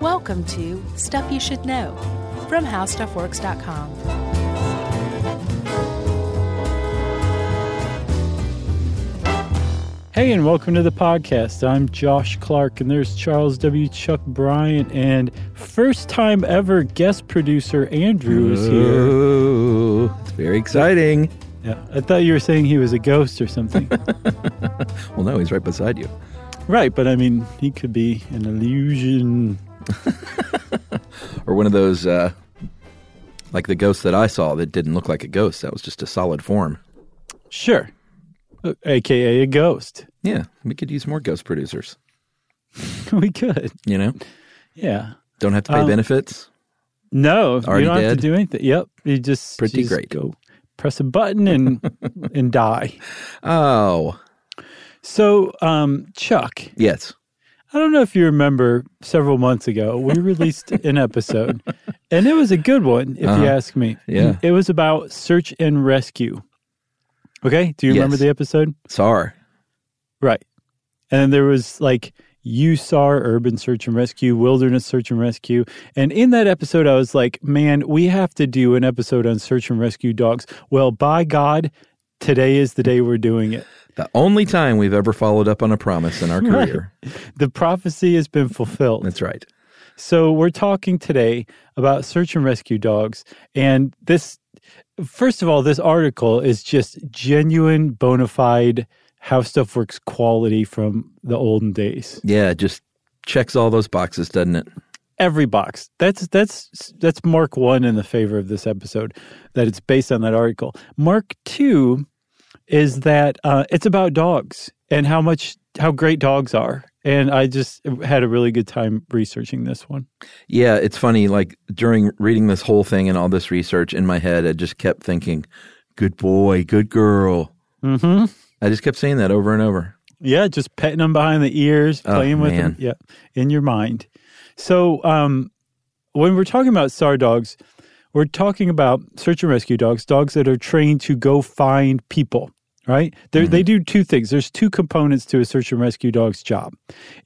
Welcome to Stuff You Should Know from HowStuffWorks.com. Hey, and welcome to the podcast. I'm Josh Clark, and there's Charles W. Chuck Bryant, and first time ever guest producer Andrew is here. Ooh, it's very exciting. Yeah, I thought you were saying he was a ghost or something. Well, no, he's right beside you. right, but I mean, he could be an illusion. Or one of those, uh, like the ghost that I saw that didn't look like a ghost. That was just a solid form. Sure, aka a ghost. Yeah, we could use more ghost producers. we could. You know, Yeah. don't have to pay Um, benefits. No, Already you don't have dead? to do anything. Yep, you just Pretty you just great. Go press a button and and die. Oh, So, um, Chuck, yes. I don't know if you remember several months ago, we released an episode, and it was a good one, if you Uh-huh. ask me. Yeah. It was about search and rescue. Okay. Do you remember the episode? SAR. Right. And there was like USAR, Urban Search and Rescue, Wilderness Search and Rescue. And in that episode, I was like, man, we have to do an episode on search and rescue dogs. Well, by God, today is the day we're doing it. The only time we've ever followed up on a promise in our Right. career. The prophecy has been fulfilled. That's right. So we're talking today about search and rescue dogs. And this, first of all, this article is just genuine, bona fide how stuff works quality from the olden days. Yeah, it just checks all those boxes, doesn't it? Every box. That's that's that's mark one in the favor of this episode. That it's based on that article. Mark two is that uh, it's about dogs and how much how great dogs are. And I just had a really good time researching this one. Yeah, it's funny. Like during reading this whole thing and all this research in my head, I just kept thinking, good boy, good girl. Mm-hmm. I just kept saying that over and over. Yeah, just petting them behind the ears, Oh, playing with them. Yeah, in your mind. So, um, when we're talking about SAR dogs, we're talking about search and rescue dogs, dogs that are trained to go find people. Right? They're, They do two things. There's two components to a search and rescue dog's job.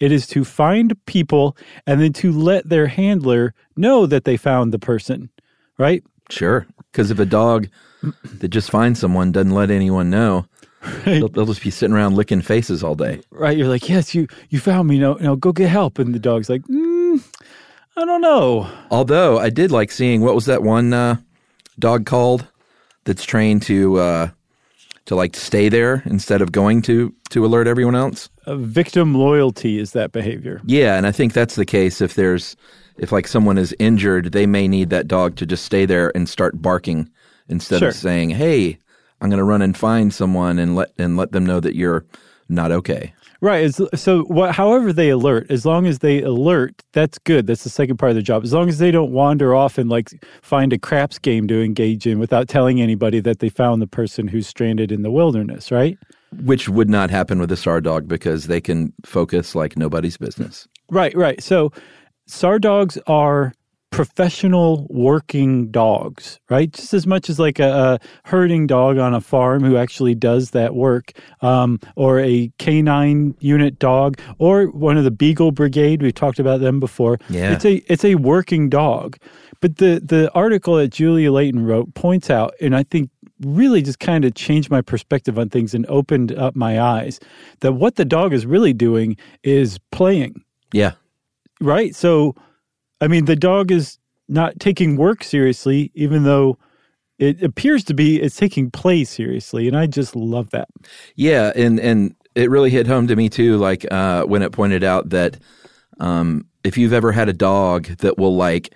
It is to find people and then to let their handler know that they found the person. Right? Sure. Because if a dog that just finds someone doesn't let anyone know, they'll, they'll just be sitting around licking faces all day. Right? You're like, yes, you you found me. No, no, go get help. And the dog's like, mm, I don't know. Although I did like seeing what was that one uh, dog called that's trained to uh, to like stay there instead of going to to alert everyone else. Uh, victim loyalty is that behavior. Yeah, and I think that's the case if there's if like someone is injured, they may need that dog to just stay there and start barking instead Sure. of saying, "Hey, I'm going to run and find someone and let and let them know that you're not okay." Right. So, what, however they alert, as long as they alert, that's good. That's the second part of their job. As long as they don't wander off and like find a craps game to engage in without telling anybody that they found the person who's stranded in the wilderness. Right. Which would not happen with a SAR dog because they can focus like nobody's business. Right. Right. So, SAR dogs are professional working dogs, right? Just as much as like a, a herding dog on a farm who actually does that work, um, or a canine unit dog, or one of the Beagle Brigade. We've talked about them before. Yeah. it's a it's a working dog. But the the article that Julia Layton wrote points out, and I think really just kind of changed my perspective on things and opened up my eyes that what the dog is really doing is playing Yeah. right? So, I mean, the dog is not taking work seriously, even though it appears to be it's taking play seriously, and I just love that. Yeah, and and it really hit home to me too. Like uh, when it pointed out that um, if you've ever had a dog that will like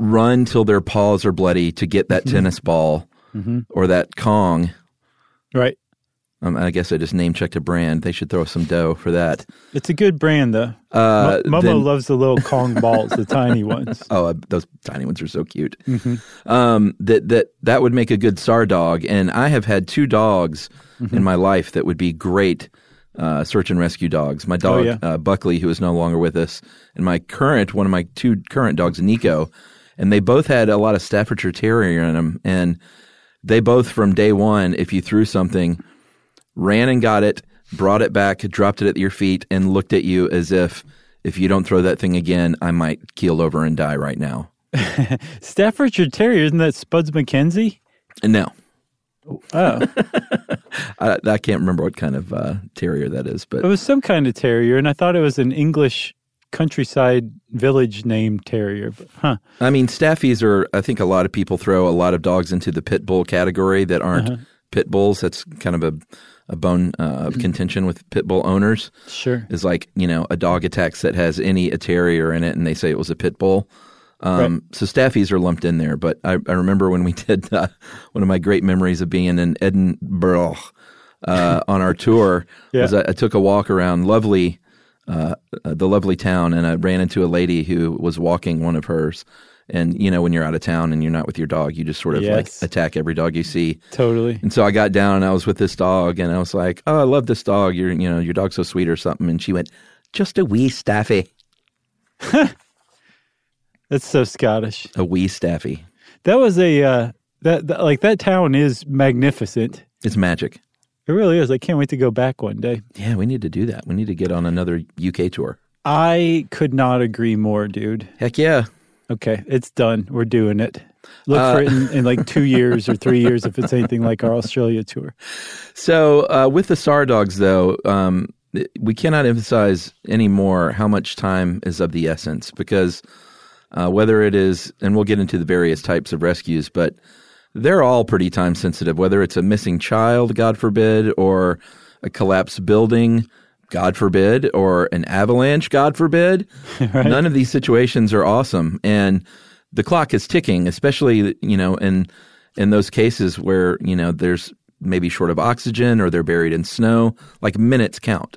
run till their paws are bloody to get that tennis ball or that Kong. Right? Um, I guess I just name checked a brand. They should throw some dough for that. It's a good brand, though. Uh, Mo- Momo then- loves the little Kong balls, the tiny ones. Oh, uh, those tiny ones are so cute. Um, that that that would make a good SAR dog. And I have had two dogs in my life that would be great uh, search and rescue dogs. My dog yeah. uh, Buckley, who is no longer with us, and my current one of my two current dogs, Nico, and they both had a lot of Staffordshire Terrier in them, and they both from day one, if you threw something, ran and got it, brought it back, dropped it at your feet, and looked at you as if if you don't throw that thing again, I might keel over and die right now. Staffordshire Terrier, isn't that Spuds MacKenzie? And no, Oh, I, I can't remember what kind of uh, terrier that is, but it was some kind of terrier, and I thought it was an English countryside village named terrier. But, huh? I mean, staffies are. I think a lot of people throw a lot of dogs into the pit bull category that aren't Uh-huh. pit bulls. That's kind of a a bone uh, of Mm-hmm. contention with pit bull owners. Sure. Is like you know a dog attacks that has any a terrier in it, and they say it was a pit bull. Um, So staffies are lumped in there. But I, I remember when we did uh, one of my great memories of being in Edinburgh uh, on our tour Yeah. was I, I took a walk around lovely uh, uh, the lovely town, and I ran into a lady who was walking one of hers. And you know, when you're out of town and you're not with your dog, you just sort of Yes. like attack every dog you see. Totally. And so I got down and I was with this dog, and I was like, "Oh, I love this dog. You're, you know, your dog's so sweet or something." And she went, "Just a wee staffy, That's so Scottish. a wee staffy. That was a uh, that, that like that town is magnificent. It's magic." It really is. I can't wait to go back one day. Yeah, we need to do that. We need to get on another UK tour. I could not agree more, dude. Heck yeah. Okay, it's done. We're doing it. Look Uh, for it in, in like two years or three years if it's anything like our Australia tour. So uh, with the SAR dogs, though, um, we cannot emphasize anymore how much time is of the essence because uh, whether it is, and we'll get into the various types of rescues, but they're all pretty time sensitive. Whether it's a missing child, God forbid, or a collapsed building, God forbid, or an avalanche, God forbid. None of these situations are awesome, and the clock is ticking. Especially, you know, in in those cases where you know there's maybe short of oxygen or they're buried in snow, like minutes count.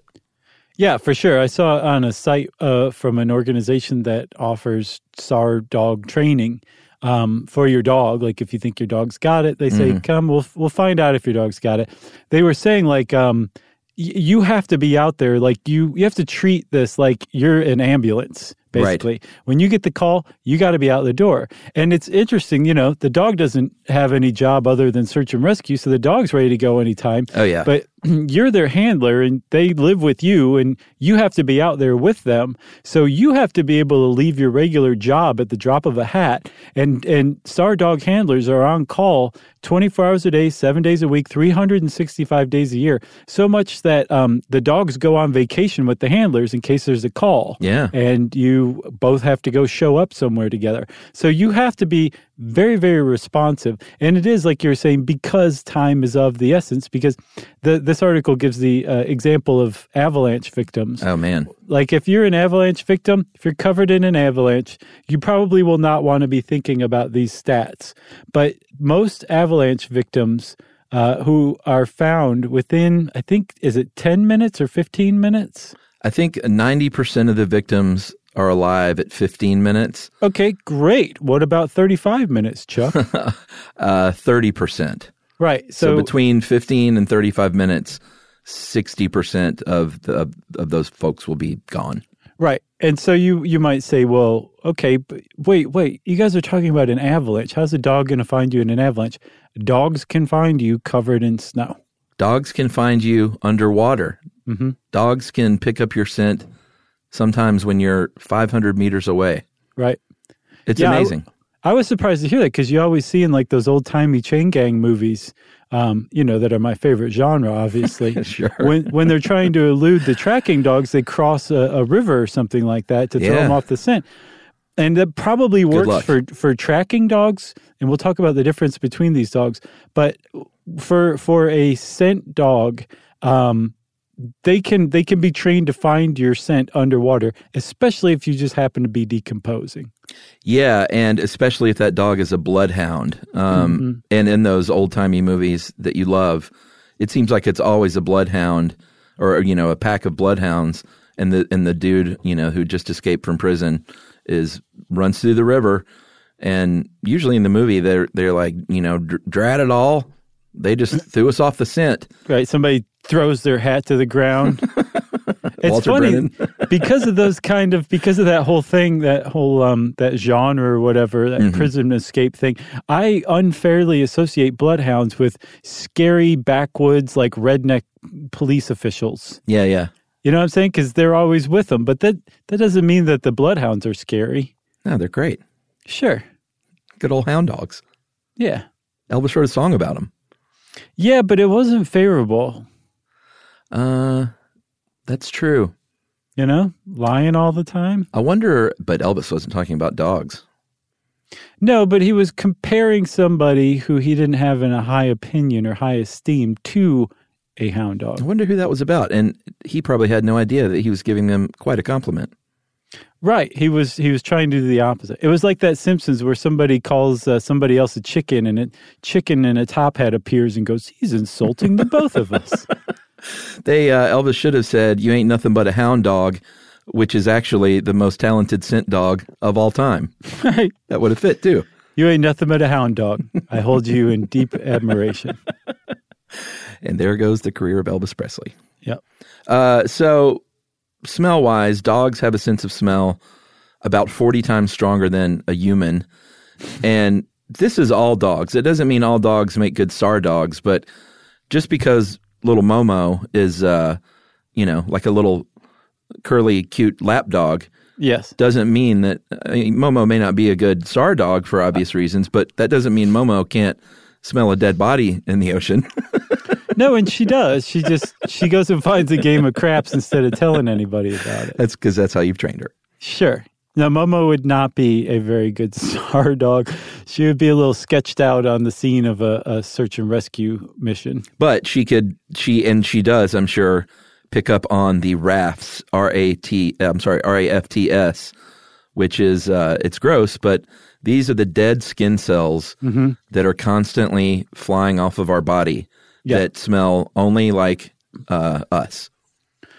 Yeah, for sure. I saw on a site uh, from an organization that offers SAR dog training um, for your dog. Like if you think your dog's got it, they say, "Come, we'll we'll find out if your dog's got it." They were saying like um, you have to be out there. Like you you have to treat this like you're an ambulance. Right. Basically, when you get the call, you got to be out the door. And it's interesting, you know, the dog doesn't have any job other than search and rescue, so the dog's ready to go anytime. Oh, yeah. But you're their handler and they live with you and you have to be out there with them. So you have to be able to leave your regular job at the drop of a hat. And and SAR Dog handlers are on call 24 hours a day, 7 days a week, 365 days a year. So much that um, the dogs go on vacation with the handlers in case there's a call. Yeah. And you both have to go show up somewhere together. So you have to be very, very responsive. And it is like you're saying, because time is of the essence, because the, this article gives the uh, example of avalanche victims. Oh man, Like if you're an avalanche victim, if you're covered in an avalanche, you probably will not want to be thinking about these stats. But most avalanche victims uh, who are found within, I think, is it 10 minutes or 15 minutes? I think ninety percent of the victims are alive at 15 minutes. Okay, great. What about 35 minutes, Chuck? Uh, Thirty percent. right. So, So, between 15 and 35 minutes, 60% of the of, of those folks will be gone. right. And so you you might say, well, okay, but wait, wait. You guys are talking about an avalanche. How's a dog going to find you in an avalanche? Dogs can find you covered in snow. Dogs can find you underwater. Mm-hmm. Dogs can pick up your scent sometimes when you're 500 meters away. Right. It's Yeah, amazing. I was surprised to hear that because you always see in like those old timey chain gang movies, um, you know, that are my favorite genre, obviously. Sure. When when they're trying to elude the tracking dogs, they cross a, a river or something like that to throw Yeah. them off the scent. And that probably works for for tracking dogs, and we'll talk about the difference between these dogs. But for for a scent dog, um, they can they can be trained to find your scent underwater, especially if you just happen to be decomposing. Yeah, and especially if that dog is a bloodhound. Um, Mm-hmm. And in those old timey movies that you love, it seems like it's always a bloodhound or you know a pack of bloodhounds, and the and the dude you know who just escaped from prison is runs through the river, and usually in the movie they're they're like you know dr- drat it all, they just threw us off the scent. right? Somebody throws their hat to the ground. it's Walter funny because of those kind of because of that whole thing, that whole um that genre or whatever, that Mm-hmm. prison escape thing. I unfairly associate bloodhounds with scary backwoods like redneck police officials. Yeah, yeah. You know what I'm saying? Because they're always with them. But that that doesn't mean that the bloodhounds are scary. No, they're great. Sure. Good old hound dogs. Yeah. Elvis wrote a song about them. Yeah, but it wasn't favorable. Uh, that's true. You know, lying all the time. I wonder, but Elvis wasn't talking about dogs. No, but he was comparing somebody who he didn't have in a high opinion or high esteem to a hound dog. I wonder who that was about. And he probably had no idea that he was giving them quite a compliment. Right. He was he was trying to do the opposite. It was like that Simpsons where somebody calls uh, somebody else a chicken and a chicken in a top hat appears and goes, "He's insulting the both of us." They uh, Elvis should have said, "You ain't nothing but a hound dog," which is actually the most talented scent dog of all time. right. That would have fit too. You ain't nothing but a hound dog. I hold you in deep admiration. And there goes the career of Elvis Presley. Yep. Uh, so, smell wise, dogs have a sense of smell about 40 times stronger than a human. And this is all dogs. It doesn't mean all dogs make good SAR dogs, but just because little Momo is, uh, you know, like a little curly, cute lap dog, Yes. doesn't mean that I mean, Momo may not be a good SAR dog for obvious reasons, but that doesn't mean Momo can't smell a dead body in the ocean. No, and she does. She just she goes and finds a game of craps instead of telling anybody about it. that's because that's how you've trained her. Sure. Now, Momo would not be a very good SAR dog. She would be a little sketched out on the scene of a, a search and rescue mission. But she could, she, and she does, I'm sure, pick up on the RAFs, R A T, I'm sorry, R A F T S, which is, uh, it's gross, but these are the dead skin cells that are constantly flying off of our body Yeah. that smell only like uh, us.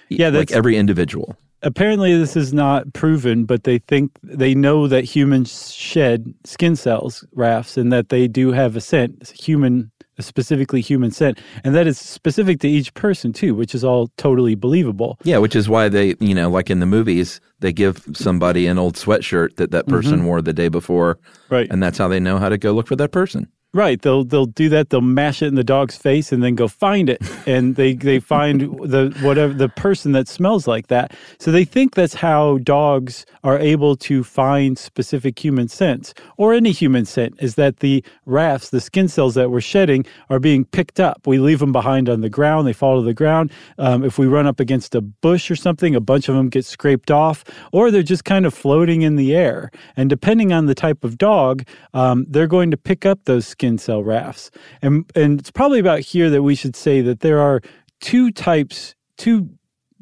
Yeah, like every individual. Apparently, this is not proven, but they think they know that humans shed skin cells, rafts, and that they do have a scent, human, specifically human scent, and that is specific to each person too, which is all totally believable. Yeah, which is why they, you know, like in the movies, they give somebody an old sweatshirt that that mm-hmm. person wore the day before, Right. and that's how they know how to go look for that person. Right. They'll they'll do that. They'll mash it in the dog's face and then go find it. And they, they find the whatever the person that smells like that. So they think that's how dogs are able to find specific human scents or any human scent is that the rafts, the skin cells that we're shedding, are being picked up. We leave them behind on the ground. They fall to the ground. Um, if we run up against a bush or something, a bunch of them get scraped off, or they're just kind of floating in the air. And depending on the type of dog, um, they're going to pick up those skin cell rafts. And and it's probably about here that we should say that there are two types, two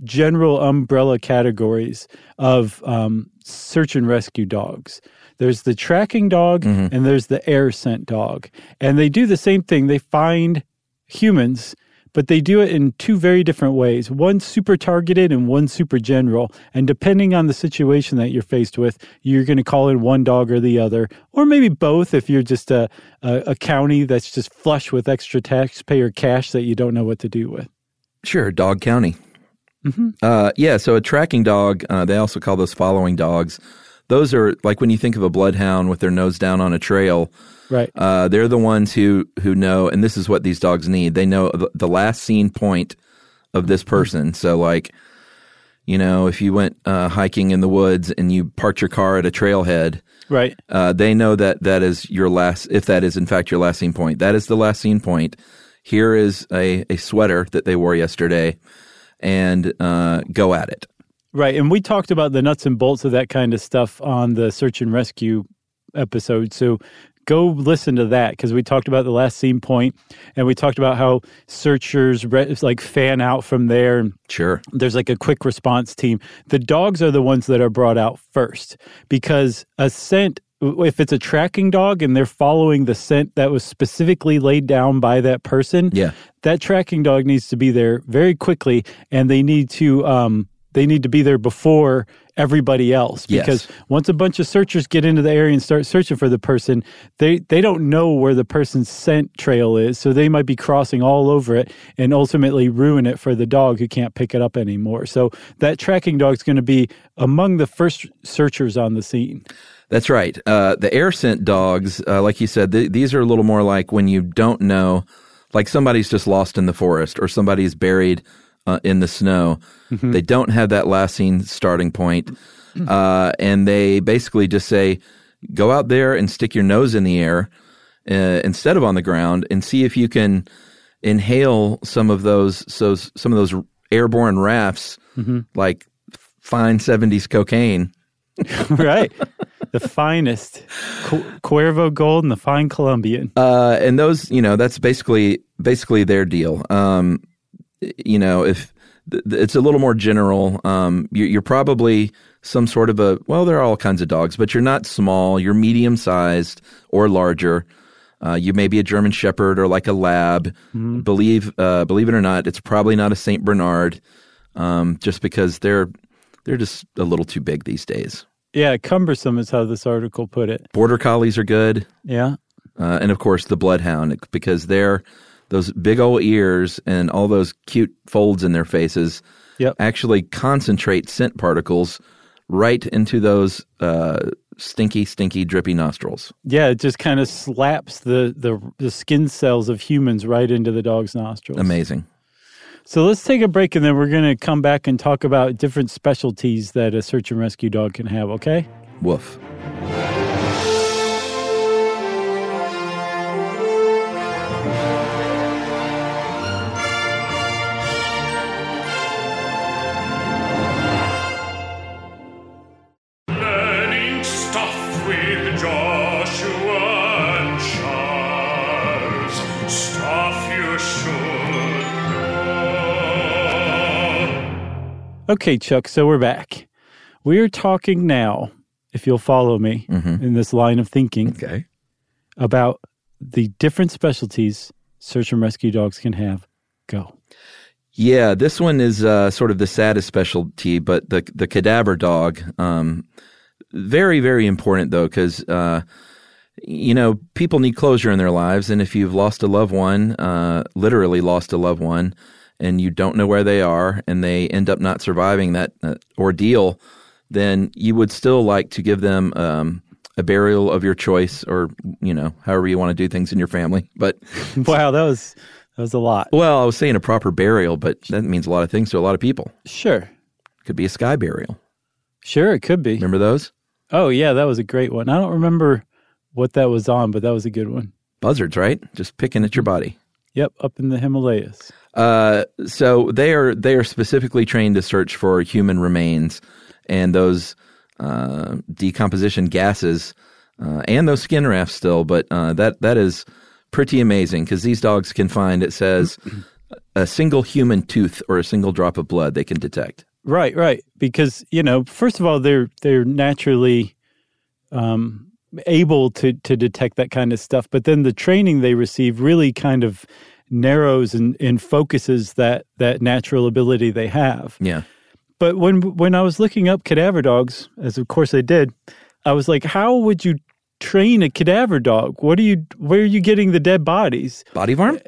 general umbrella categories of um, search and rescue dogs. There's the tracking dog and there's the air scent dog. And they do the same thing. They find humans, but they do it in two very different ways. One super targeted and one super general. And depending on the situation that you're faced with, you're going to call in one dog or the other, or maybe both if you're just a, a, a county that's just flush with extra taxpayer cash that you don't know what to do with. Sure, dog county. Uh, yeah, so a tracking dog, uh, they also call those following dogs. Those are like when you think of a bloodhound with their nose down on a trail. Right. Uh, they're the ones who who know, and this is what these dogs need. They know the, the last seen point of this person. So, like, you know, if you went uh, hiking in the woods and you parked your car at a trailhead, Right. uh, they know that that is your last, if that is in fact your last seen point. That is the last seen point. Here is a, a sweater that they wore yesterday, and uh, go at it. Right. And we talked about the nuts and bolts of that kind of stuff on the search and rescue episode. So go listen to that because we talked about the last seen point and we talked about how searchers re- like fan out from there Sure. there's like a quick response team. The dogs are the ones that are brought out first because a scent, if it's a tracking dog and they're following the scent that was specifically laid down by that person, Yeah. that tracking dog needs to be there very quickly and they need to um, they need to be there before everybody else Yes. because once a bunch of searchers get into the area and start searching for the person they they don't know where the person's scent trail is so they might be crossing all over it and ultimately ruin it for the dog who can't pick it up anymore so that tracking dog's going to be among the first searchers on the scene That's right. Uh, the air scent dogs, uh, like you said, th- these are a little more like when you don't know, like somebody's just lost in the forest or somebody's buried uh, in the snow. They don't have that last seen starting point. Uh, and they basically just say, go out there and stick your nose in the air uh, instead of on the ground and see if you can inhale some of those so some of those airborne rafts like fine 70s cocaine right. The finest Cu- Cuervo Gold and the fine Colombian. uh, and those you know that's basically basically their deal um, you know if th- th- it's a little more general um, you're, you're probably some sort of a well there are all kinds of dogs but you're not small you're medium sized or larger uh, you may be a German Shepherd or like a Lab. Believe uh, believe it or not, it's probably not a Saint Bernard, um, just because they're they're just a little too big these days. Yeah, cumbersome is how this article put it. Border Collies are good, Yeah. uh, and of course the Bloodhound because they're those big old ears and all those cute folds in their faces Yep. actually concentrate scent particles right into those uh, stinky, stinky, drippy nostrils. Yeah, it just kind of slaps the, the the skin cells of humans right into the dog's nostrils. Amazing. So let's take a break and then we're going to come back and talk about different specialties that a search and rescue dog can have, okay? Woof. Okay, Chuck, so we're back. We're talking now, if you'll follow me in this line of thinking, Okay. about the different specialties search and rescue dogs can have. Go. Yeah, this one is uh, sort of the saddest specialty, but the the cadaver dog, um, very very important though, because uh, you know people need closure in their lives, and if you've lost a loved one, uh, literally lost a loved one, and you don't know where they are, and they end up not surviving that uh, ordeal, then you would still like to give them. Um, a burial of your choice, or you know, however you want to do things in your family. But Wow, that was that was a lot. well, I was saying a proper burial, but that means a lot of things to a lot of people. Sure. Could be a sky burial. Sure, it could be. Remember those? Oh, yeah, that was a great one. I don't remember what that was on, but that was a good one. Buzzards, right? Just picking at your body. Yep, up in the Himalayas. Uh, so they are they are specifically trained to search for human remains and those uh, decomposition gases uh, and those skin rafts still. But uh, that that is pretty amazing because these dogs can find it says a single human tooth or a single drop of blood they can detect. Right, right. Because you know, first of all, they're they're naturally um, able to to detect that kind of stuff. But then the training they receive really kind of narrows and, and focuses that that natural ability they have. Yeah. But when when I was looking up cadaver dogs, as of course I did, I was like, how would you train a cadaver dog? What are you? Where are you getting the dead bodies? Body farm?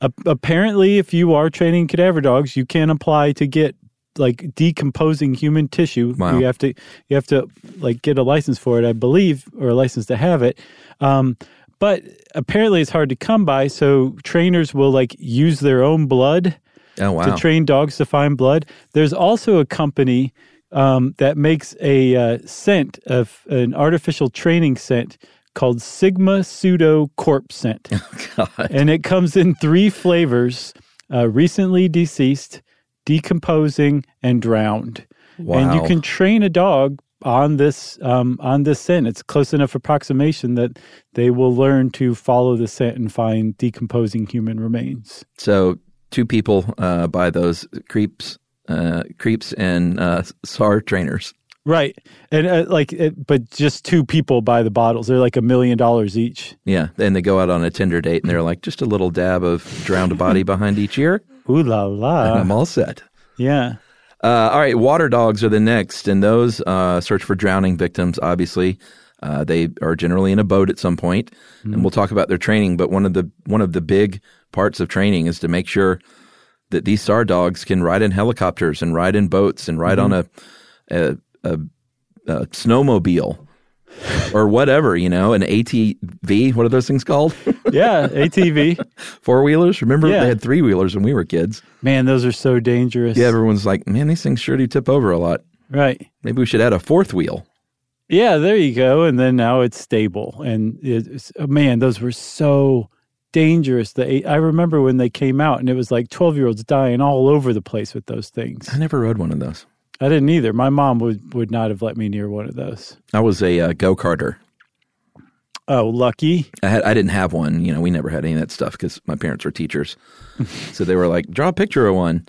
A- apparently, if you are training cadaver dogs, you can apply to get like decomposing human tissue. Wow. You have to you have to like get a license for it, I believe, or a license to have it. Um, but apparently, it's hard to come by. So trainers will like use their own blood Oh wow. to train dogs to find blood. There's also a company um, that makes a uh, scent of an artificial training scent called Sigma Pseudo Corpse Scent, God. and it comes in three flavors: uh, recently deceased, decomposing, and drowned. And you can train a dog on this um, on this scent. It's close enough approximation that they will learn to follow the scent and find decomposing human remains. So two people uh, buy those creeps, uh, creeps and uh, SAR trainers. Right, and uh, like, it, but just two people buy the bottles. They're like a million dollars each. Yeah, and they go out on a Tinder date and they're like, just a little dab of drowned body behind each ear, Ooh la and la! I'm all set. Yeah, Uh, all right, water dogs are the next, and those uh, search for drowning victims. Obviously, uh, they are generally in a boat at some point, and we'll talk about their training. But one of the one of the big parts of training is to make sure that these SAR dogs can ride in helicopters and ride in boats and ride on a a, a, a snowmobile. or whatever, you know, an ATV. What are those things called? Yeah, ATV. Four wheelers. Remember Yeah. they had three wheelers when we were kids. Man, those are so dangerous. Yeah, everyone's like, man, these things sure do tip over a lot. Right. Maybe we should add a fourth wheel. Yeah, there you go. And then now it's stable. And it's, oh, man, those were so dangerous. The I remember when they came out, and it was like twelve year olds dying all over the place with those things. I never rode one of those. I didn't either. My mom would would not have let me near one of those. I was a uh, go karter. Oh, lucky. I had I didn't have one. You know, we never had any of that stuff because my parents were teachers, so they were like, draw a picture of one.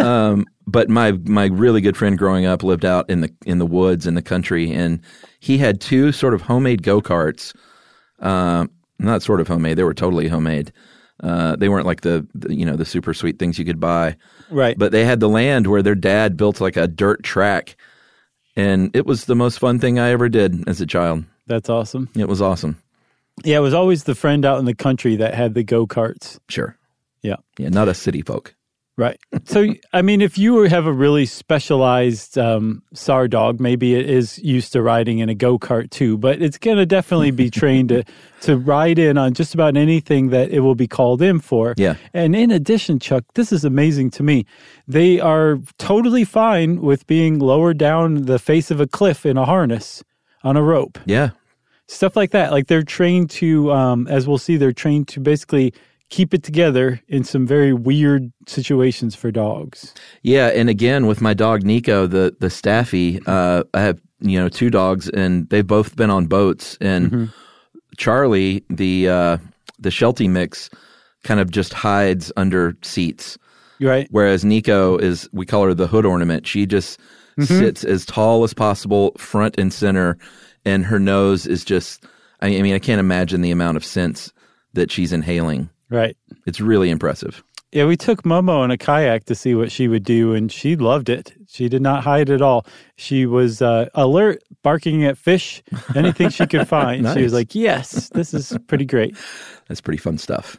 um, but my my really good friend growing up lived out in the in the woods in the country, and he had two sort of homemade go karts. Uh, not sort of homemade; they were totally homemade. Uh, they weren't like the, the you know the super sweet things you could buy, Right. but they had the land where their dad built like a dirt track, and it was the most fun thing I ever did as a child. that's awesome. It was awesome. Yeah, it was always the friend out in the country that had the go karts. Sure. Yeah. Yeah, not a city folk. Right. So, I mean, if you have a really specialized um, SAR dog, maybe it is used to riding in a go kart too, but it's going to definitely be trained to, to ride in on just about anything that it will be called in for. Yeah. And in addition, Chuck, this is amazing to me. They are totally fine with being lowered down the face of a cliff in a harness on a rope Yeah. stuff like that. Like they're trained to, um, as we'll see, they're trained to basically keep it together in some very weird situations for dogs. Yeah, and again with my dog Nico, the the Staffy, uh, I have you know two dogs, and they've both been on boats. And Charlie, the uh, the Sheltie mix, kind of just hides under seats, Right? whereas Nico is we call her the hood ornament. She just sits as tall as possible, front and center, and her nose is just. I I mean, I can't imagine the amount of scents that she's inhaling. Right. It's really impressive. Yeah, we took Momo in a kayak to see what she would do, and she loved it. She did not hide at all. She was uh, alert, barking at fish, anything she could find. She was like, "Yes, this is pretty great." That's pretty fun stuff.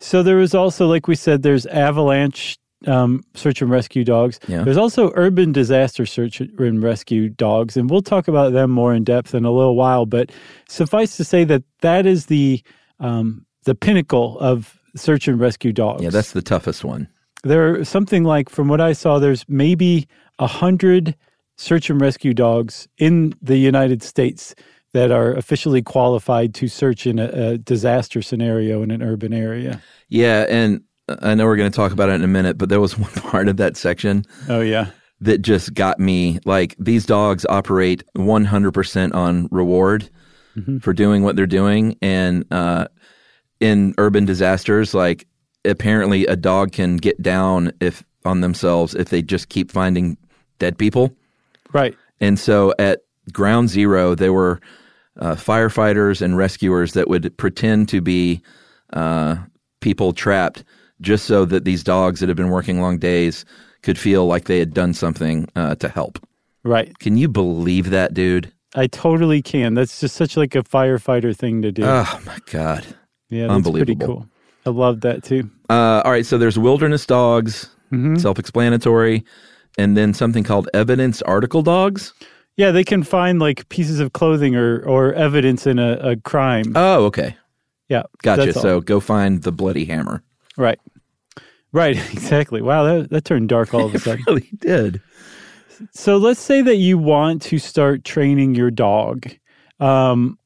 So there was also, like we said, there's avalanche um, search and rescue dogs. Yeah. There's also urban disaster search and rescue dogs, and we'll talk about them more in depth in a little while. But suffice to say that that is the um, the pinnacle of search and rescue dogs. Yeah, that's the toughest one. there are something like, from what I saw, there's maybe a hundred search and rescue dogs in the United States that are officially qualified to search in a, a disaster scenario in an urban area. Yeah, and I know we're going to talk about it in a minute, but there was one part of that section Oh yeah. that just got me. Like these dogs operate 100% on reward for doing what they're doing, and uh, in urban disasters, like apparently a dog can get down if on themselves if they just keep finding dead people. Right. And so at ground zero, there were uh, firefighters and rescuers that would pretend to be uh, people trapped just so that these dogs that have been working long days could feel like they had done something uh, to help. Right. Can you believe that, dude? I totally can. That's just such like a firefighter thing to do. Oh my God. Yeah, that's pretty cool. I love that too. Uh, all right, so there's wilderness dogs, self explanatory, and then something called evidence article dogs. Yeah, they can find like pieces of clothing or or evidence in a, a crime. Oh, okay. yeah, Gotcha. all. So go find the bloody hammer. right, right, exactly. Wow, that that turned dark all of a sudden. really did. So let's say that you want to start training your dog. Um,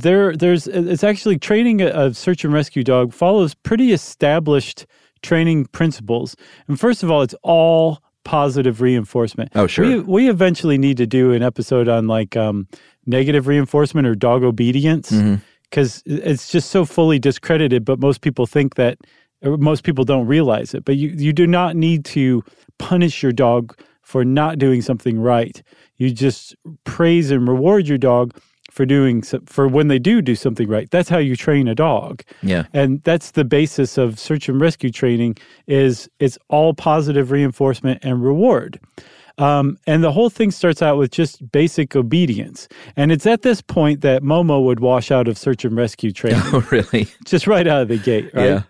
there, there's it's actually training a, a search and rescue dog follows pretty established training principles. And first of all, it's all positive reinforcement. Oh, sure. We we eventually need to do an episode on like um, negative reinforcement or dog obedience Mm-hmm. because it's just so fully discredited. But most people think that, or most people don't realize it. But you you do not need to punish your dog for not doing something right. You just praise and reward your dog for doing so, for when they do do something right. That's how you train a dog. Yeah. And that's the basis of search and rescue training is it's all positive reinforcement and reward. Um, and the whole thing starts out with just basic obedience. And it's at this point that Momo would wash out of search and rescue training, Oh, really? just right out of the gate, right? Yeah.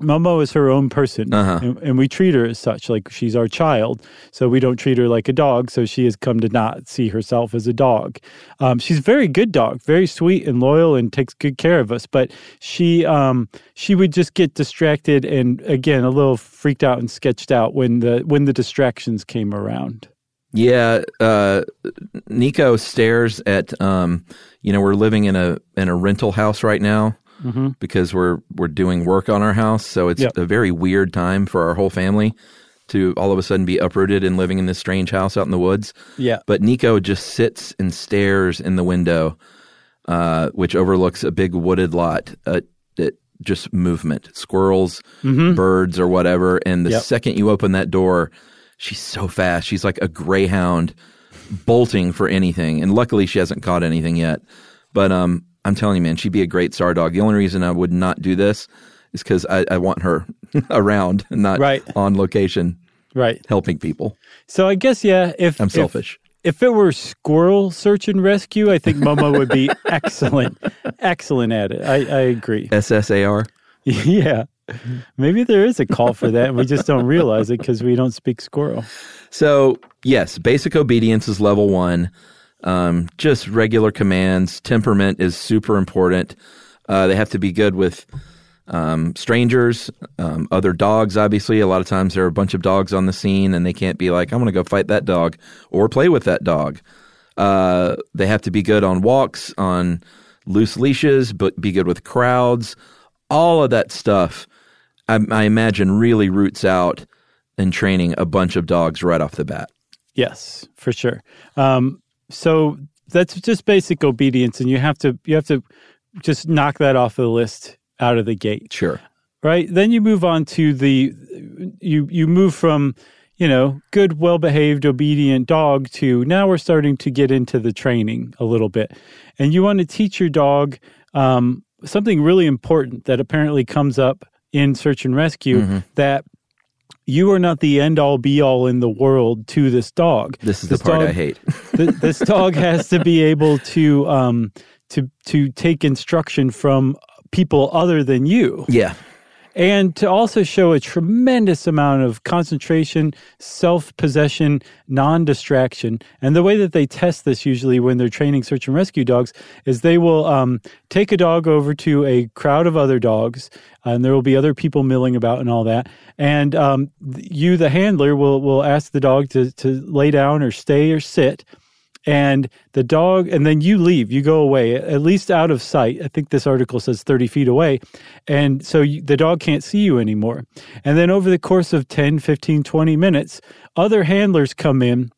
Momo is her own person, Uh-huh. and, and we treat her as such. Like she's our child, so we don't treat her like a dog. So she has come to not see herself as a dog. Um, she's a very good dog, very sweet and loyal, and takes good care of us. But she um, she would just get distracted and again a little freaked out and sketched out when the when the distractions came around. Yeah, uh, Nico stares at. Um, you know, we're living in a in a rental house right now because we're we're doing work on our house. So it's Yep. a very weird time for our whole family to all of a sudden be uprooted and living in this strange house out in the woods. Yeah. But Nico just sits and stares in the window, uh, which overlooks a big wooded lot. Uh, that just movement, squirrels, birds, or whatever. And the Yep. second you open that door, she's so fast. She's like a greyhound bolting for anything. And luckily, she hasn't caught anything yet. But um, I'm telling you, man, she'd be a great SAR dog. The only reason I would not do this is because I, I want her around, and not Right. on location Right. helping people. So I guess yeah. If I'm if- selfish. If it were squirrel search and rescue, I think Momo would be excellent, excellent at it. I, I agree. SSAR. Yeah, maybe there is a call for that, and we just don't realize it because we don't speak squirrel. So, yes, basic obedience is level one. Um, just regular commands. Temperament is super important. Uh, they have to be good with um, strangers, um, other dogs, obviously. A lot of times there are a bunch of dogs on the scene and they can't be like, I'm going to go fight that dog or play with that dog. Uh, they have to be good on walks, on loose leashes, but be good with crowds. All of that stuff, I, I imagine, really roots out in training a bunch of dogs right off the bat. Yes, for sure. Um, so that's just basic obedience, and you have to you have to just knock that off the list out of the gate. Sure. right then you move on to the you you move from you know good well behaved obedient dog to now we're starting to get into the training a little bit and you want to teach your dog um, something really important that apparently comes up in search and rescue that you are not the end all be all in the world to this dog This is This the part dog- I hate. th- this dog has to be able to um, to to take instruction from people other than you yeah. And to also show a tremendous amount of concentration, self possession, non distraction. And the way that they test this usually when they're training search and rescue dogs is they will um, take a dog over to a crowd of other dogs, and there will be other people milling about and all that. And um, you, the handler, will will ask the dog to to lay down or stay or sit and the dog and then you leave you go away at least out of sight. I think this article says 30 feet away and so you, the dog can't see you anymore. And then over the course of 10 15 20 minutes other handlers come in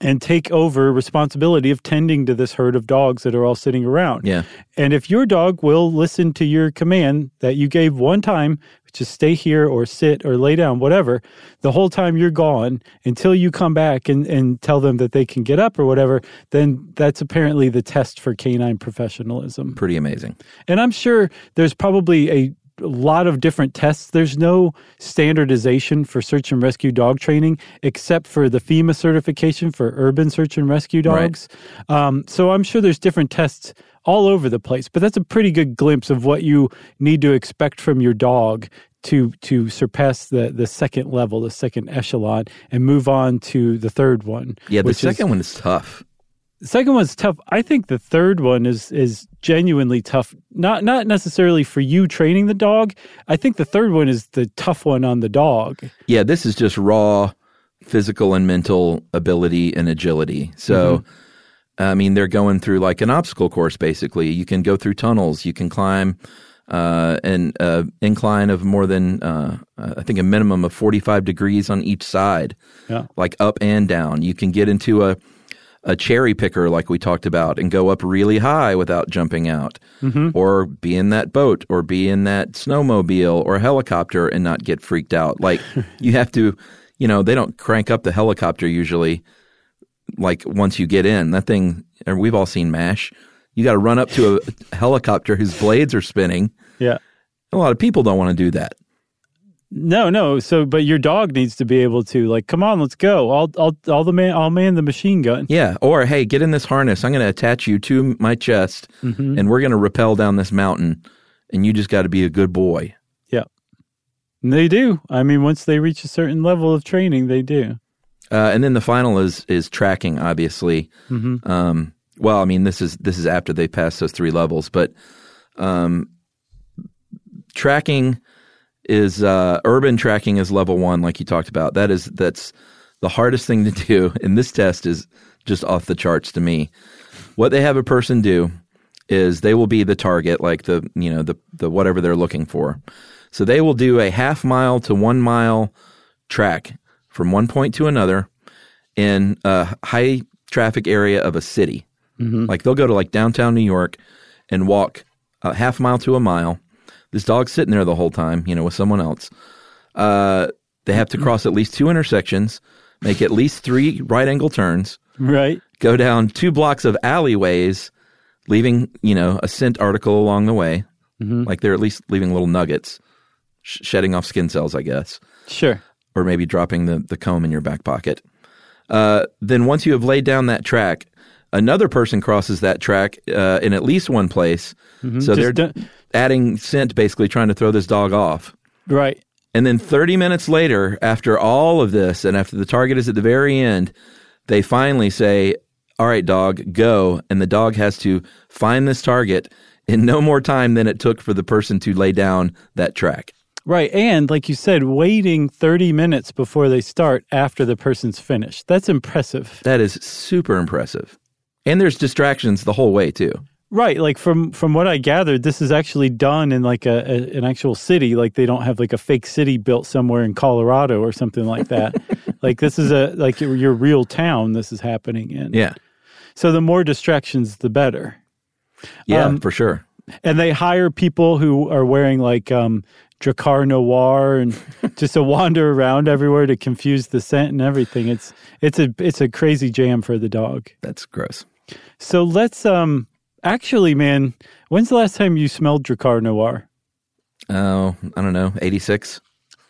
and take over responsibility of tending to this herd of dogs that are all sitting around Yeah. and if your dog will listen to your command that you gave one time, which is stay here or sit or lay down, whatever, the whole time you're gone until you come back and, and tell them that they can get up or whatever, then that's apparently the test for canine professionalism. Pretty amazing. And I'm sure there's probably a lot of different tests. There's no standardization for search and rescue dog training except for the FEMA certification for urban search and rescue Right. dogs. Um, so I'm sure there's different tests all over the place, but that's a pretty good glimpse of what you need to expect from your dog to to surpass the the second level, the second echelon, and move on to the third one. Yeah, the which is- second one is tough. The second one's tough. I think the third one is is genuinely tough. Not not necessarily for you training the dog. I think the third one is the tough one on the dog. Yeah, this is just raw physical and mental ability and agility. So, I mean, they're going through like an obstacle course, basically. You can go through tunnels, you can climb uh, an uh, incline of more than, uh, I think, a minimum of 45 degrees on each side, Yeah. like up and down. You can get into a a cherry picker like we talked about and go up really high without jumping out. Mm-hmm. Or be in that boat or be in that snowmobile or helicopter and not get freaked out. Like you have to you know they don't crank up the helicopter usually like once you get in. That thing and we've all seen M*A*S*H. You got to run up to a helicopter whose blades are spinning. Yeah. a lot of people don't want to do that No, no. So, but your dog needs to be able to like, come on, let's go. I'll, I'll, I'll the man, I'll man the machine gun. Yeah. Or, hey, get in this harness. I'm going to attach you to my chest and we're going to rappel down this mountain and you just got to be a good boy. Yeah. And they do. I mean, once they reach a certain level of training, they do. Uh, and then the final is is tracking. Obviously, um, well, I mean this is this is after they pass those three levels, but um, tracking is uh, urban tracking is level one, like you talked about. That is that's the hardest thing to do, and this test is just off the charts to me. What they have a person do is they will be the target, like the you know the the whatever they're looking for. So they will do a half mile to one mile track from one point to another in a high traffic area of a city. Like they'll go to like downtown New York and walk a half mile to a mile. This dog's sitting there the whole time, you know, with someone else. Uh, they have to cross at least two intersections, make at least three right angle turns, Right. go down two blocks of alleyways, leaving you know a scent article along the way. Like they're at least leaving little nuggets, sh- shedding off skin cells, I guess, Sure. or maybe dropping the the comb in your back pocket. Uh, then once you have laid down that track, another person crosses that track uh, in at least one place. So Mm-hmm. Just they're don't- adding scent, basically trying to throw this dog off. Right. And then 30 minutes later, after all of this, and after the target is at the very end, they finally say, All right, dog, go. And the dog has to find this target in no more time than it took for the person to lay down that track. Right. And like you said, waiting 30 minutes before they start after the person's finished. That's impressive. That is super impressive. And there's distractions the whole way, too. Right. Like from from what I gathered, this is actually done in like a, a an actual city. Like they don't have like a fake city built somewhere in Colorado or something like that. like this is a like your, your real town. This is happening in. Yeah. So the more distractions, the better. Yeah, Um, for sure. and they hire people who are wearing like um Drakkar Noir and just to wander around everywhere to confuse the scent and everything. It's it's a it's a crazy jam for the dog. That's gross. So let's um actually, man, when's the last time you smelled Drakkar Noir? Oh, I don't know, 86?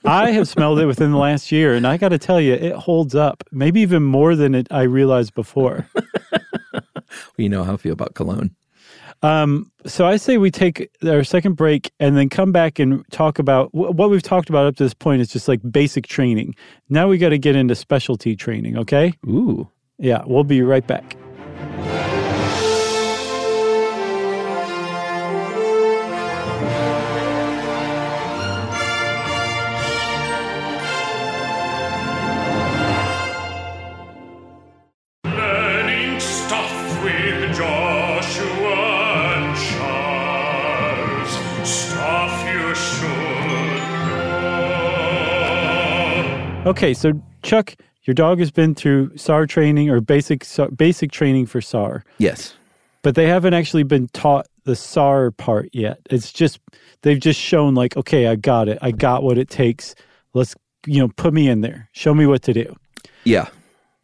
I have smelled it within the last year, and I got to tell you, it holds up. Maybe even more than it I realized before. You know how I feel about cologne. Um, so I say we take our second break and then come back and talk about wh- what we've talked about up to this point is just like basic training. Now we got to get into specialty training, okay? Ooh. Yeah, we'll be right back. Okay, so Chuck, your dog has been through SAR training or basic SAR, basic training for SAR, Yes. but they haven't actually been taught the SAR part yet. It's just they've just shown like, okay, I got it. I got what it takes. Let's you know put me in there. Show me what to do. Yeah.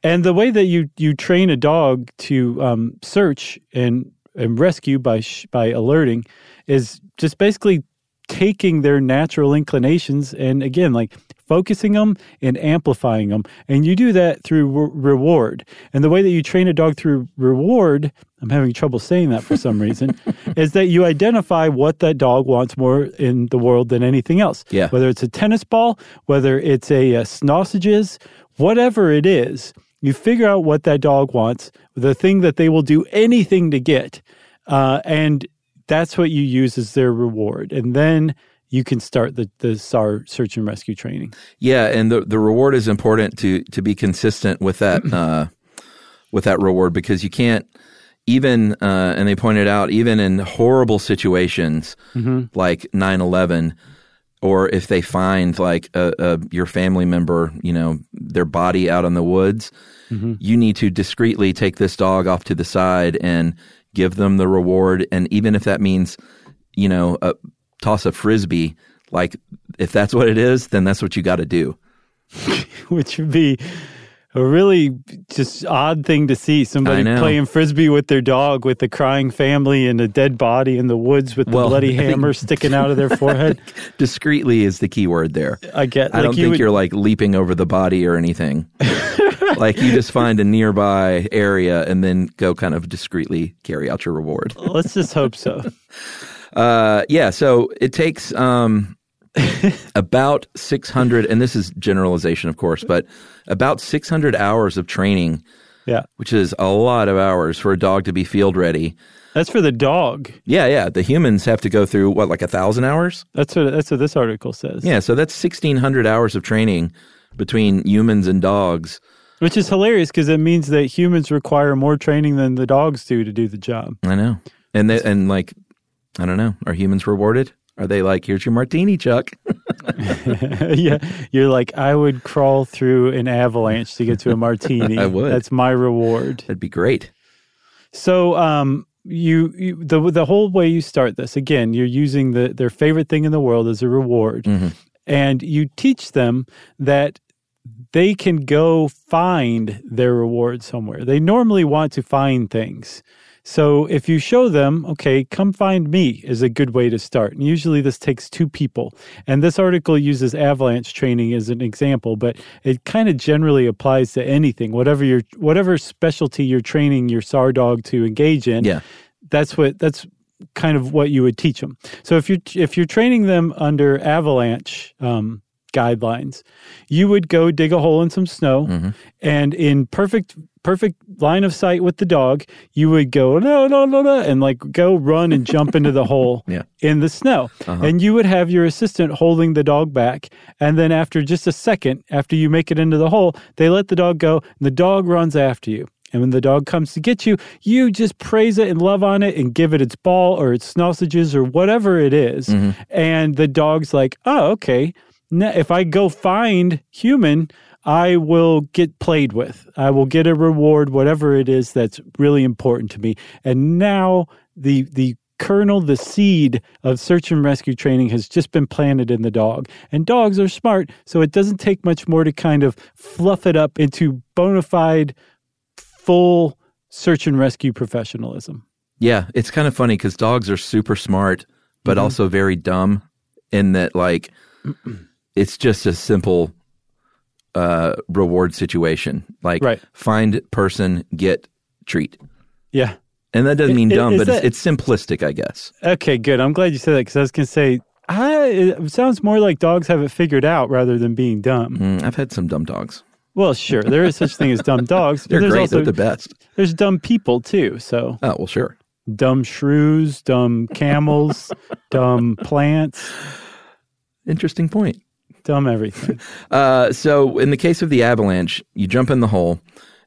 And the way that you you train a dog to um, search and and rescue by sh- by alerting is just basically taking their natural inclinations and again like focusing them and amplifying them and you do that through re- reward. And the way that you train a dog through reward i'm having trouble saying that for some reason is that you identify what that dog wants more in the world than anything else. Yeah. whether it's a tennis ball whether it's a, uh sausages whatever it is you figure out what that dog wants the thing that they will do anything to get uh, and that's what you use as their reward. And then you can start the, the SAR search and rescue training. Yeah, and the the reward is important to to be consistent with that uh, with that reward because you can't even uh, and they pointed out even in horrible situations like 9-11 or if they find like a, a, your family member you know their body out in the woods you need to discreetly take this dog off to the side and give them the reward. And even if that means you know uh, toss a frisbee like if that's what it is then that's what you got to do which would be a really just odd thing to see somebody playing frisbee with their dog with the crying family and a dead body in the woods with the Well, bloody hammer sticking out of their forehead. discreetly is the key word there I get. I like don't you think would- you're like leaping over the body or anything. like you just find a nearby area and then go kind of discreetly carry out your reward. Let's just hope so. Uh, yeah, so it takes um, about 600, and this is generalization, of course, but about 600 hours of training, Yeah. which is a lot of hours for a dog to be field ready. That's for the dog. Yeah, yeah. The humans have to go through what, like a thousand hours? That's what that's what this article says. Yeah, so that's 1,600 hours of training between humans and dogs. Which is hilarious because it means that humans require more training than the dogs do to do the job. I know. And they, and like, I don't know. Are humans rewarded? Are they like, here's your martini, Chuck? yeah, you're like I would crawl through an avalanche to get to a martini. I would. That's my reward. That'd be great. So, um, you, you the the whole way you start this again, you're using the their favorite thing in the world as a reward, and you teach them that they can go find their reward somewhere. They normally want to find things. So if you show them, okay, come find me is a good way to start. And usually this takes two people. And this article uses avalanche training as an example, but it kind of generally applies to anything. Whatever your whatever specialty you're training your SAR dog to engage in, Yeah. that's what that's kind of what you would teach them. So if you're if you're training them under avalanche um, guidelines, you would go dig a hole in some snow, and in perfect perfect line of sight with the dog, you would go no no no no and like go run and jump into the hole Yeah. in the snow, uh-huh. and you would have your assistant holding the dog back, and then after just a second after you make it into the hole, they let the dog go, and the dog runs after you. And when the dog comes to get you, you just praise it and love on it and give it its ball or its sausages or whatever it is. Mm-hmm. And the dog's like, oh, okay. Now, if I go find human, I will get played with. I will get a reward, whatever it is that's really important to me. And now the the kernel, the seed of search and rescue training has just been planted in the dog. And dogs are smart, so it doesn't take much more to kind of fluff it up into bona fide full search and rescue professionalism. Yeah, it's kind of funny because dogs are super smart, but Mm-hmm. also very dumb in that, like, it's just a simple uh, reward situation. Like, Right. find person, get treat. Yeah. And that doesn't mean I- dumb, but that- it's, it's simplistic, I guess. Okay, good. I'm glad you said that because I was going to say, I, it sounds more like dogs have it figured out rather than being dumb. Mm, I've had some dumb dogs. Well, sure, there is such thing as dumb dogs. They're there's great. Also, They're the best. There's dumb people too. So Oh, well, sure. dumb shrews, dumb camels, dumb plants, Interesting point. Dumb everything. Uh, so in the case of the avalanche, you jump in the hole,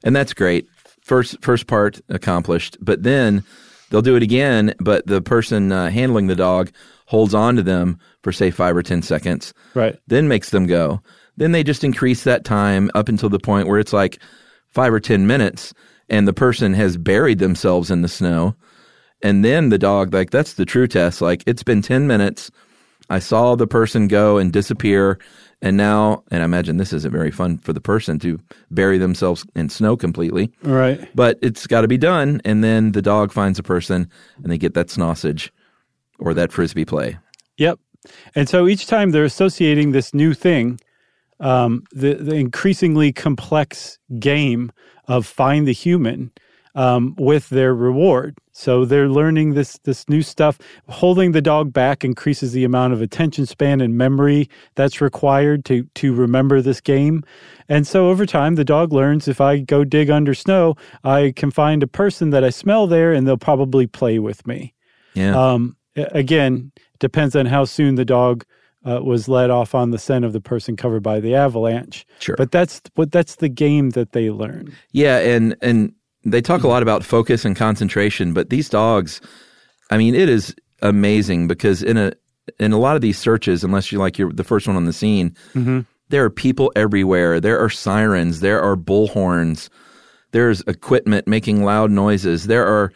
and that's great. First, first part accomplished, but then they'll do it again. But the person uh, handling the dog holds on to them for say five or ten seconds, Right. then makes them go. Then they just increase that time up until the point where it's like five or ten minutes, and the person has buried themselves in the snow. And then the dog, like that's the true test. Like it's been ten minutes. I saw the person go and disappear, and now, and I imagine this isn't very fun for the person to bury themselves in snow completely. Right. But it's got to be done, and then the dog finds a person, and they get that snossage or that frisbee play. Yep. And so each time they're associating this new thing, um, the, the increasingly complex game of find the human um, with their reward. So they're learning this this new stuff. Holding the dog back increases the amount of attention span and memory that's required to to remember this game. And so over time, the dog learns if I go dig under snow, I can find a person that I smell there, and they'll probably play with me. Yeah. Um, again, depends on how soon the dog uh, was let off on the scent of the person covered by the avalanche. Sure. But that's what that's the game that they learn. Yeah, and and they talk a lot about focus and concentration, but these dogs, I mean, it is amazing because in a in a lot of these searches, unless you like you're the first one on the scene, mm-hmm. there are people everywhere. There are sirens. There are bullhorns. There's equipment making loud noises. There are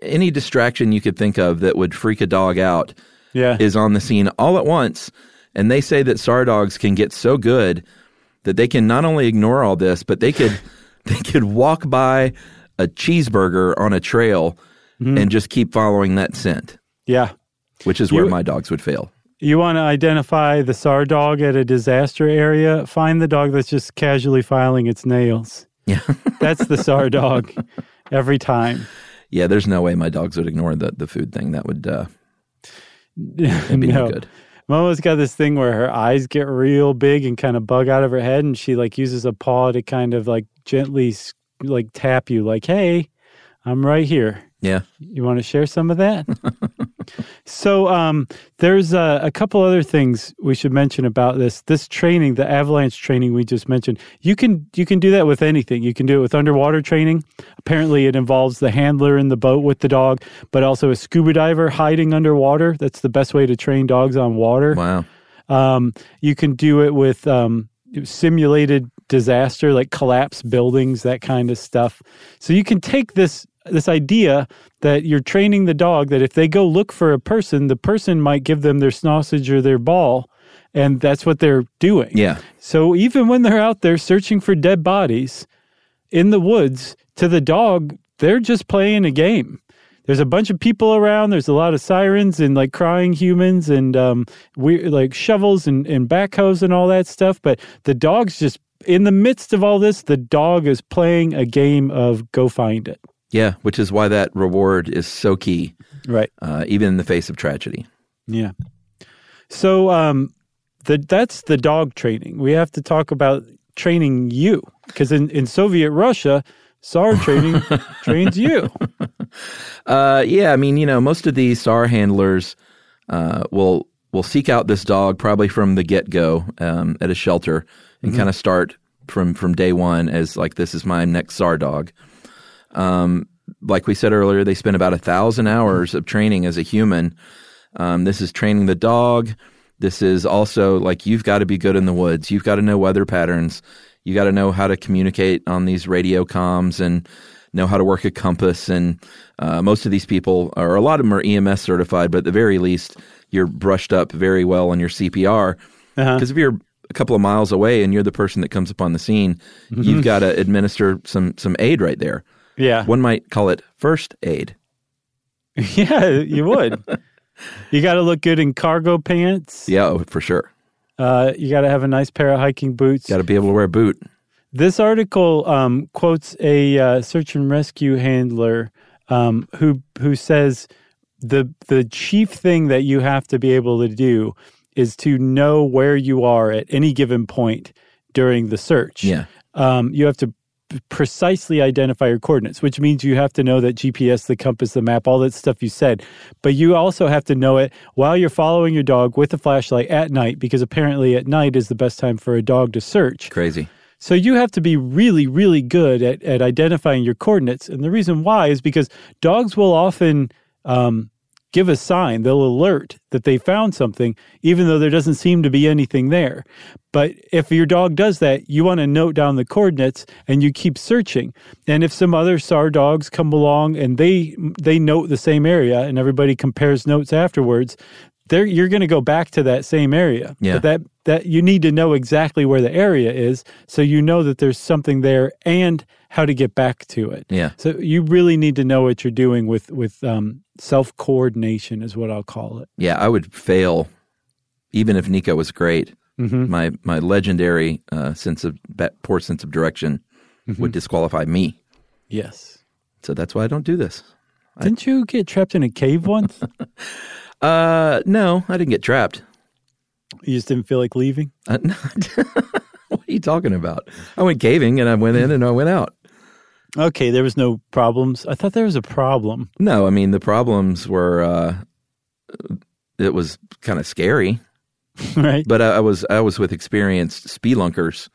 any distraction you could think of that would freak a dog out Yeah. is on the scene all at once. And they say that SAR dogs can get so good that they can not only ignore all this, but they could they could walk by a cheeseburger on a trail and just keep following that scent, yeah. which is where You- my dogs would fail. You want to identify the SAR dog at a disaster area? Find the dog that's just casually filing its nails. Yeah. That's the SAR dog every time. yeah, there's no way my dogs would ignore the, the food thing. That would uh, be no. no good. Momo's got this thing where her eyes get real big and kind of bug out of her head, and she like uses a paw to kind of like gently like tap you, like, "Hey, I'm right here. Yeah. You want to share some of that?" so, um, there's a, a couple other things we should mention about this. This training, the avalanche training we just mentioned, you can you can do that with anything. You can do it with underwater training. Apparently, it involves the handler in the boat with the dog, but also a scuba diver hiding underwater. That's the best way to train dogs on water. Wow. Um, you can do it with um, simulated disaster, like collapse buildings, that kind of stuff. So you can take this this idea that you're training the dog that if they go look for a person, the person might give them their sausage or their ball, and that's what they're doing. Yeah. So even when they're out there searching for dead bodies in the woods, to the dog, they're just playing a game. There's a bunch of people around. There's a lot of sirens and like crying humans and um, we like shovels and, and backhoes and all that stuff. But the dog's just in the midst of all this. The dog is playing a game of go find it. Yeah. Which is why that reward is so key, Right. uh, even in the face of tragedy. Yeah. So um, the that's the dog training. We have to talk about training you because in, in Soviet Russia, SAR training trains you. Uh, yeah, I mean, you know, most of these SAR handlers uh, will will seek out this dog probably from the get go um, at a shelter and kind of start from from day one as like this is my next SAR dog. Um, like we said earlier, they spend about a thousand hours of training as a human. Um, this is training the dog. This is also like you've got to be good in the woods. You've got to know weather patterns. You got to know how to communicate on these radio comms and know how to work a compass. And uh, most of these people, or a lot of them, are EMS certified, but at the very least, you're brushed up very well on your CPR. Because if you're a couple of miles away and you're the person that comes upon the scene, you've got to administer some some aid right there. Yeah. One might call it first aid. Yeah, you would. you got to look good in cargo pants. Yeah, oh, for sure. Uh, you got to have a nice pair of hiking boots. Got to be able to wear a boot. This article um, quotes a uh, search and rescue handler um, who who says the the chief thing that you have to be able to do is to know where you are at any given point during the search. Yeah. Um, you have to precisely identify your coordinates, which means you have to know that GPS, the compass, the map, all that stuff you said. But you also have to know it while you're following your dog with a flashlight at night, because apparently at night is the best time for a dog to search. Crazy. So you have to be really, really good at, at identifying your coordinates. And the reason why is because dogs will often um, give a sign, they'll alert that they found something, even though there doesn't seem to be anything there. But if your dog does that, you want to note down the coordinates and you keep searching. And if some other SAR dogs come along and they they note the same area and everybody compares notes afterwards, there you're going to go back to that same area. Yeah. But that that you need to know exactly where the area is so you know that there's something there and how to get back to it. Yeah. So you really need to know what you're doing with with um, self coordination is what I'll call it. Yeah, I would fail, even if Nico was great. My my legendary uh, sense of poor sense of direction would disqualify me. Yes. So that's why I don't do this. Didn't you get trapped in a cave once? Uh, no, I didn't get trapped. you just didn't feel like leaving. Uh, no, what are you talking about? I went caving and I went in and I went out. Okay, there was no problems. I thought there was a problem. No, I mean the problems were. Uh, it was kind of scary, right? but I, I was I was with experienced spelunkers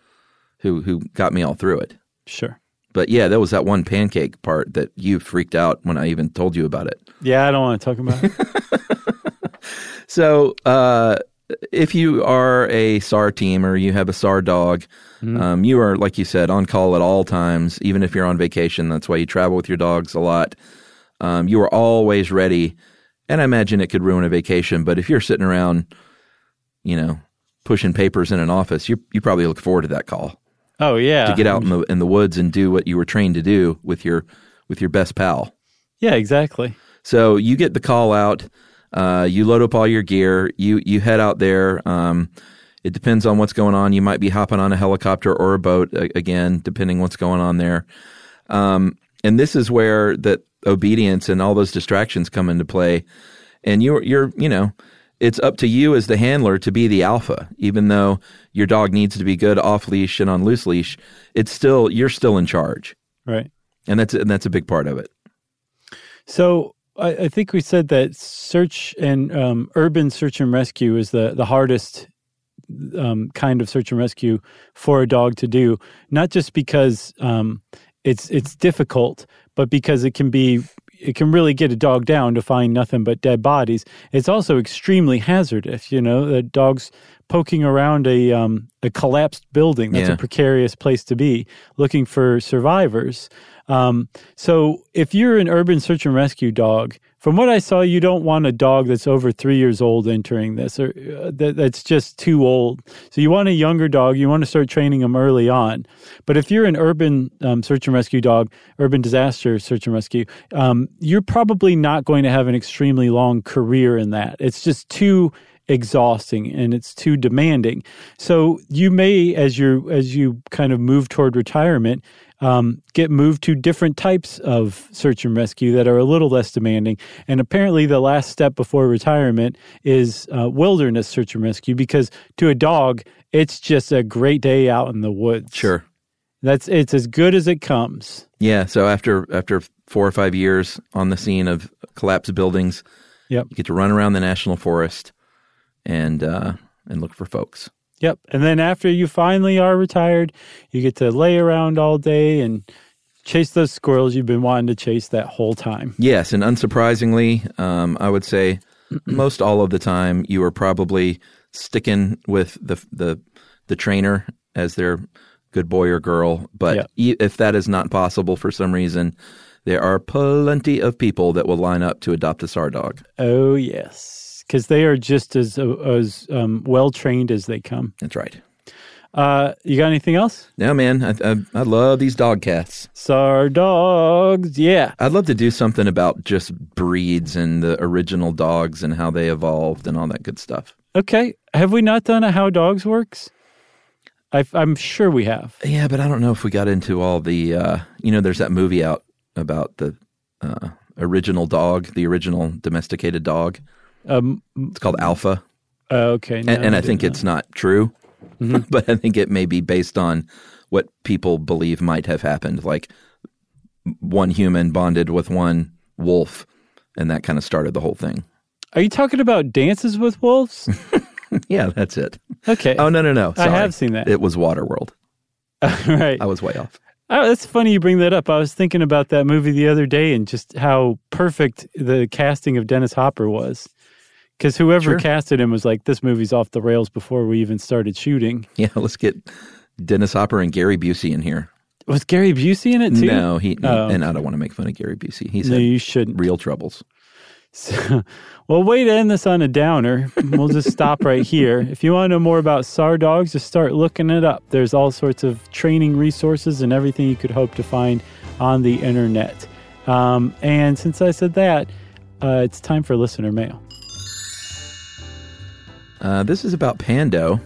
who who got me all through it. Sure. But yeah, there was that one pancake part that you freaked out when I even told you about it. Yeah, I don't want to talk about it. So, uh, if you are a SAR team or you have a SAR dog, um, you are, like you said, on call at all times, even if you're on vacation. That's why you travel with your dogs a lot. Um, you are always ready. And I imagine it could ruin a vacation, but if you're sitting around, you know, pushing papers in an office, you you probably look forward to that call Oh yeah. to get out in the in the woods and do what you were trained to do with your with your best pal. Yeah, exactly. So you get the call out. Uh, you load up all your gear. You you head out there. Um, it depends on what's going on. You might be hopping on a helicopter or a boat again, depending what's going on there. Um, and this is where that obedience and all those distractions come into play. And you're you're you know it's up to you as the handler to be the alpha, even though your dog needs to be good off leash and on loose leash. It's still you're still in charge, Right. and that's and that's a big part of it. So I, I think we said that search and um, urban search and rescue is the the hardest um, kind of search and rescue for a dog to do. Not just because um, it's it's difficult, but because it can be it can really get a dog down to find nothing but dead bodies. It's also extremely hazardous. You know, the dogs poking around a um, a collapsed building. That's Yeah. a precarious place to be, looking for survivors. Um, so if you're an urban search and rescue dog, from what I saw, you don't want a dog that's over three years old entering this, or uh, that, that's just too old. So you want a younger dog. You want to start training them early on. But if you're an urban um, search and rescue dog, urban disaster search and rescue, um, you're probably not going to have an extremely long career in that. It's just too exhausting and it's too demanding. So you may, as you as you kind of move toward retirement, um, get moved to different types of search and rescue that are a little less demanding. And apparently, the last step before retirement is uh, wilderness search and rescue because to a dog, it's just a great day out in the woods. Sure. that's it's as good as it comes. Yeah. So after after four or five years on the scene of collapsed buildings, Yep. you get to run around the national forest and uh, and look for folks. Yep. And then after you finally are retired, you get to lay around all day and chase those squirrels you've been wanting to chase that whole time. Yes, and unsurprisingly, um, I would say most all of the time you are probably sticking with the the the trainer as their good boy or girl. But Yeah. if that is not possible for some reason, there are plenty of people that will line up to adopt a SAR dog. Oh yes, because they are just as uh, as um, well trained as they come. That's right. Uh, you got anything else? No, man, I, I, I love these dog cats. Sar dogs, yeah. I'd love to do something about just breeds and the original dogs and how they evolved and all that good stuff. Okay, have we not done a how dogs works? i I'm sure we have. Yeah, but I don't know if we got into all the. Uh, you know, there's that movie out about the uh, original dog, the original domesticated dog. Um, It's called Alpha, uh, okay, no, and, and I did think not. it's not true, but I think it may be based on what people believe might have happened. Like one human bonded with one wolf, and that kind of started the whole thing. Are you talking about dances with wolves? Yeah, that's it. Okay. Oh no, no, no! I have seen that. It was Waterworld. right. I was way off. Oh, that's funny you bring that up. I was thinking about that movie the other day and just how perfect the casting of Dennis Hopper was. Because whoever Sure. casted him was like, this movie's off the rails before we even started shooting. Yeah, let's get Dennis Hopper and Gary Busey in here. Was Gary Busey in it too? No, he Oh, and I don't want to make fun of Gary Busey. He's No, you shouldn't. real troubles. So, well, way to end this on a downer. We'll just stop right here. If you want to know more about SAR dogs, just start looking it up. There's all sorts of training resources and everything you could hope to find on the internet. Um, and since I said that, uh, it's time for listener mail. Uh, this is about Pando.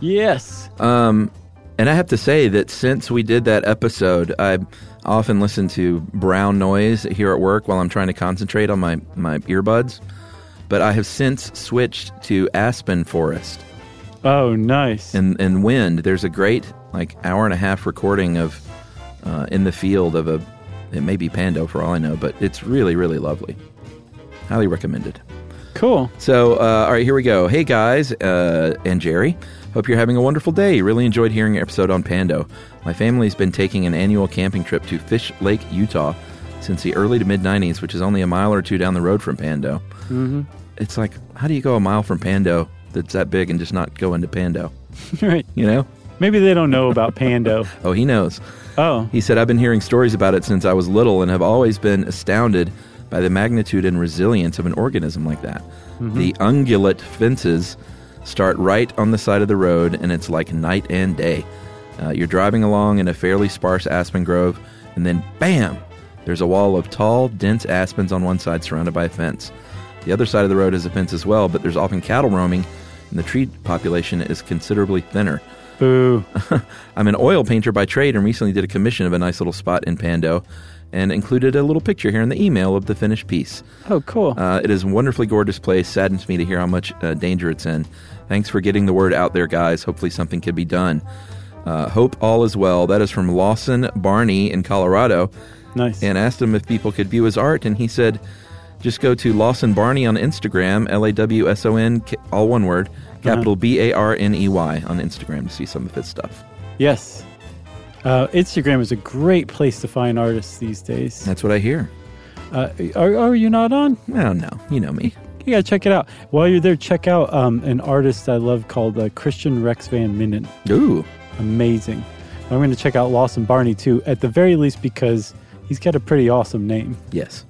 Yes. Um, and I have to say that since we did that episode, I often listen to brown noise here at work while I'm trying to concentrate on my, my earbuds. But I have since switched to aspen forest Oh, nice. and, and wind. There's a great like hour and a half recording of uh, in the field of a it may be Pando for all I know, but it's really really lovely. Highly recommended. Cool. So, uh, all right, here we go. Hey, guys, uh, and Jerry. Hope you're having a wonderful day. Really enjoyed hearing your episode on Pando. My family's been taking an annual camping trip to Fish Lake, Utah since the early to mid 90s, which is only a mile or two down the road from Pando. Mm-hmm. It's like, how do you go a mile from Pando that's that big and just not go into Pando? right. You know? Maybe they don't know about Pando. Oh, he knows. Oh, He said, I've been hearing stories about it since I was little and have always been astounded by the magnitude and resilience of an organism like that. The ungulate fences start right on the side of the road, and it's like night and day. Uh, you're driving along in a fairly sparse aspen grove, and then bam! There's a wall of tall, dense aspens on one side surrounded by a fence. The other side of the road has a fence as well, but there's often cattle roaming, and the tree population is considerably thinner. boo. I'm an oil painter by trade and recently did a commission of a nice little spot in Pando. And included a little picture here in the email of the finished piece. Oh, cool. Uh, it is a wonderfully gorgeous place. Saddens me to hear how much uh, danger it's in. Thanks for getting the word out there, guys. Hopefully, something can be done. Uh, hope all is well. That is from Lawson Barney in Colorado. nice. And asked him if people could view his art, and he said, just go to Lawson Barney on Instagram, L A W S O N, all one word, capital B A R N E Y on Instagram to see some of his stuff. yes. Uh, Instagram is a great place to find artists these days. That's what I hear. Uh, are, are you not on? Oh, no, you know me. You gotta check it out. While you're there, check out um, an artist I love called uh, Christian Rex Van Minnen. Ooh, Amazing. I'm going to check out Lawson Barney too, at the very least because he's got a pretty awesome name. yes.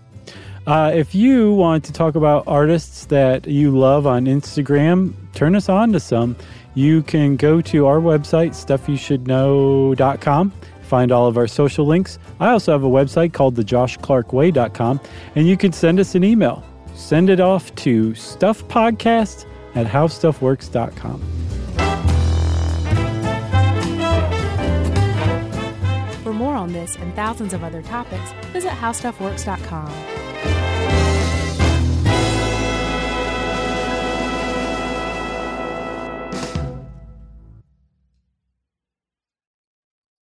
Uh, if you want to talk about artists that you love on Instagram, turn us on to some. You can go to our website, stuffyoushouldknow.com, find all of our social links. I also have a website called thejoshclarkway.com, and you can send us an email. Send it off to stuffpodcast at howstuffworks.com. For more on this and thousands of other topics, visit howstuffworks.com.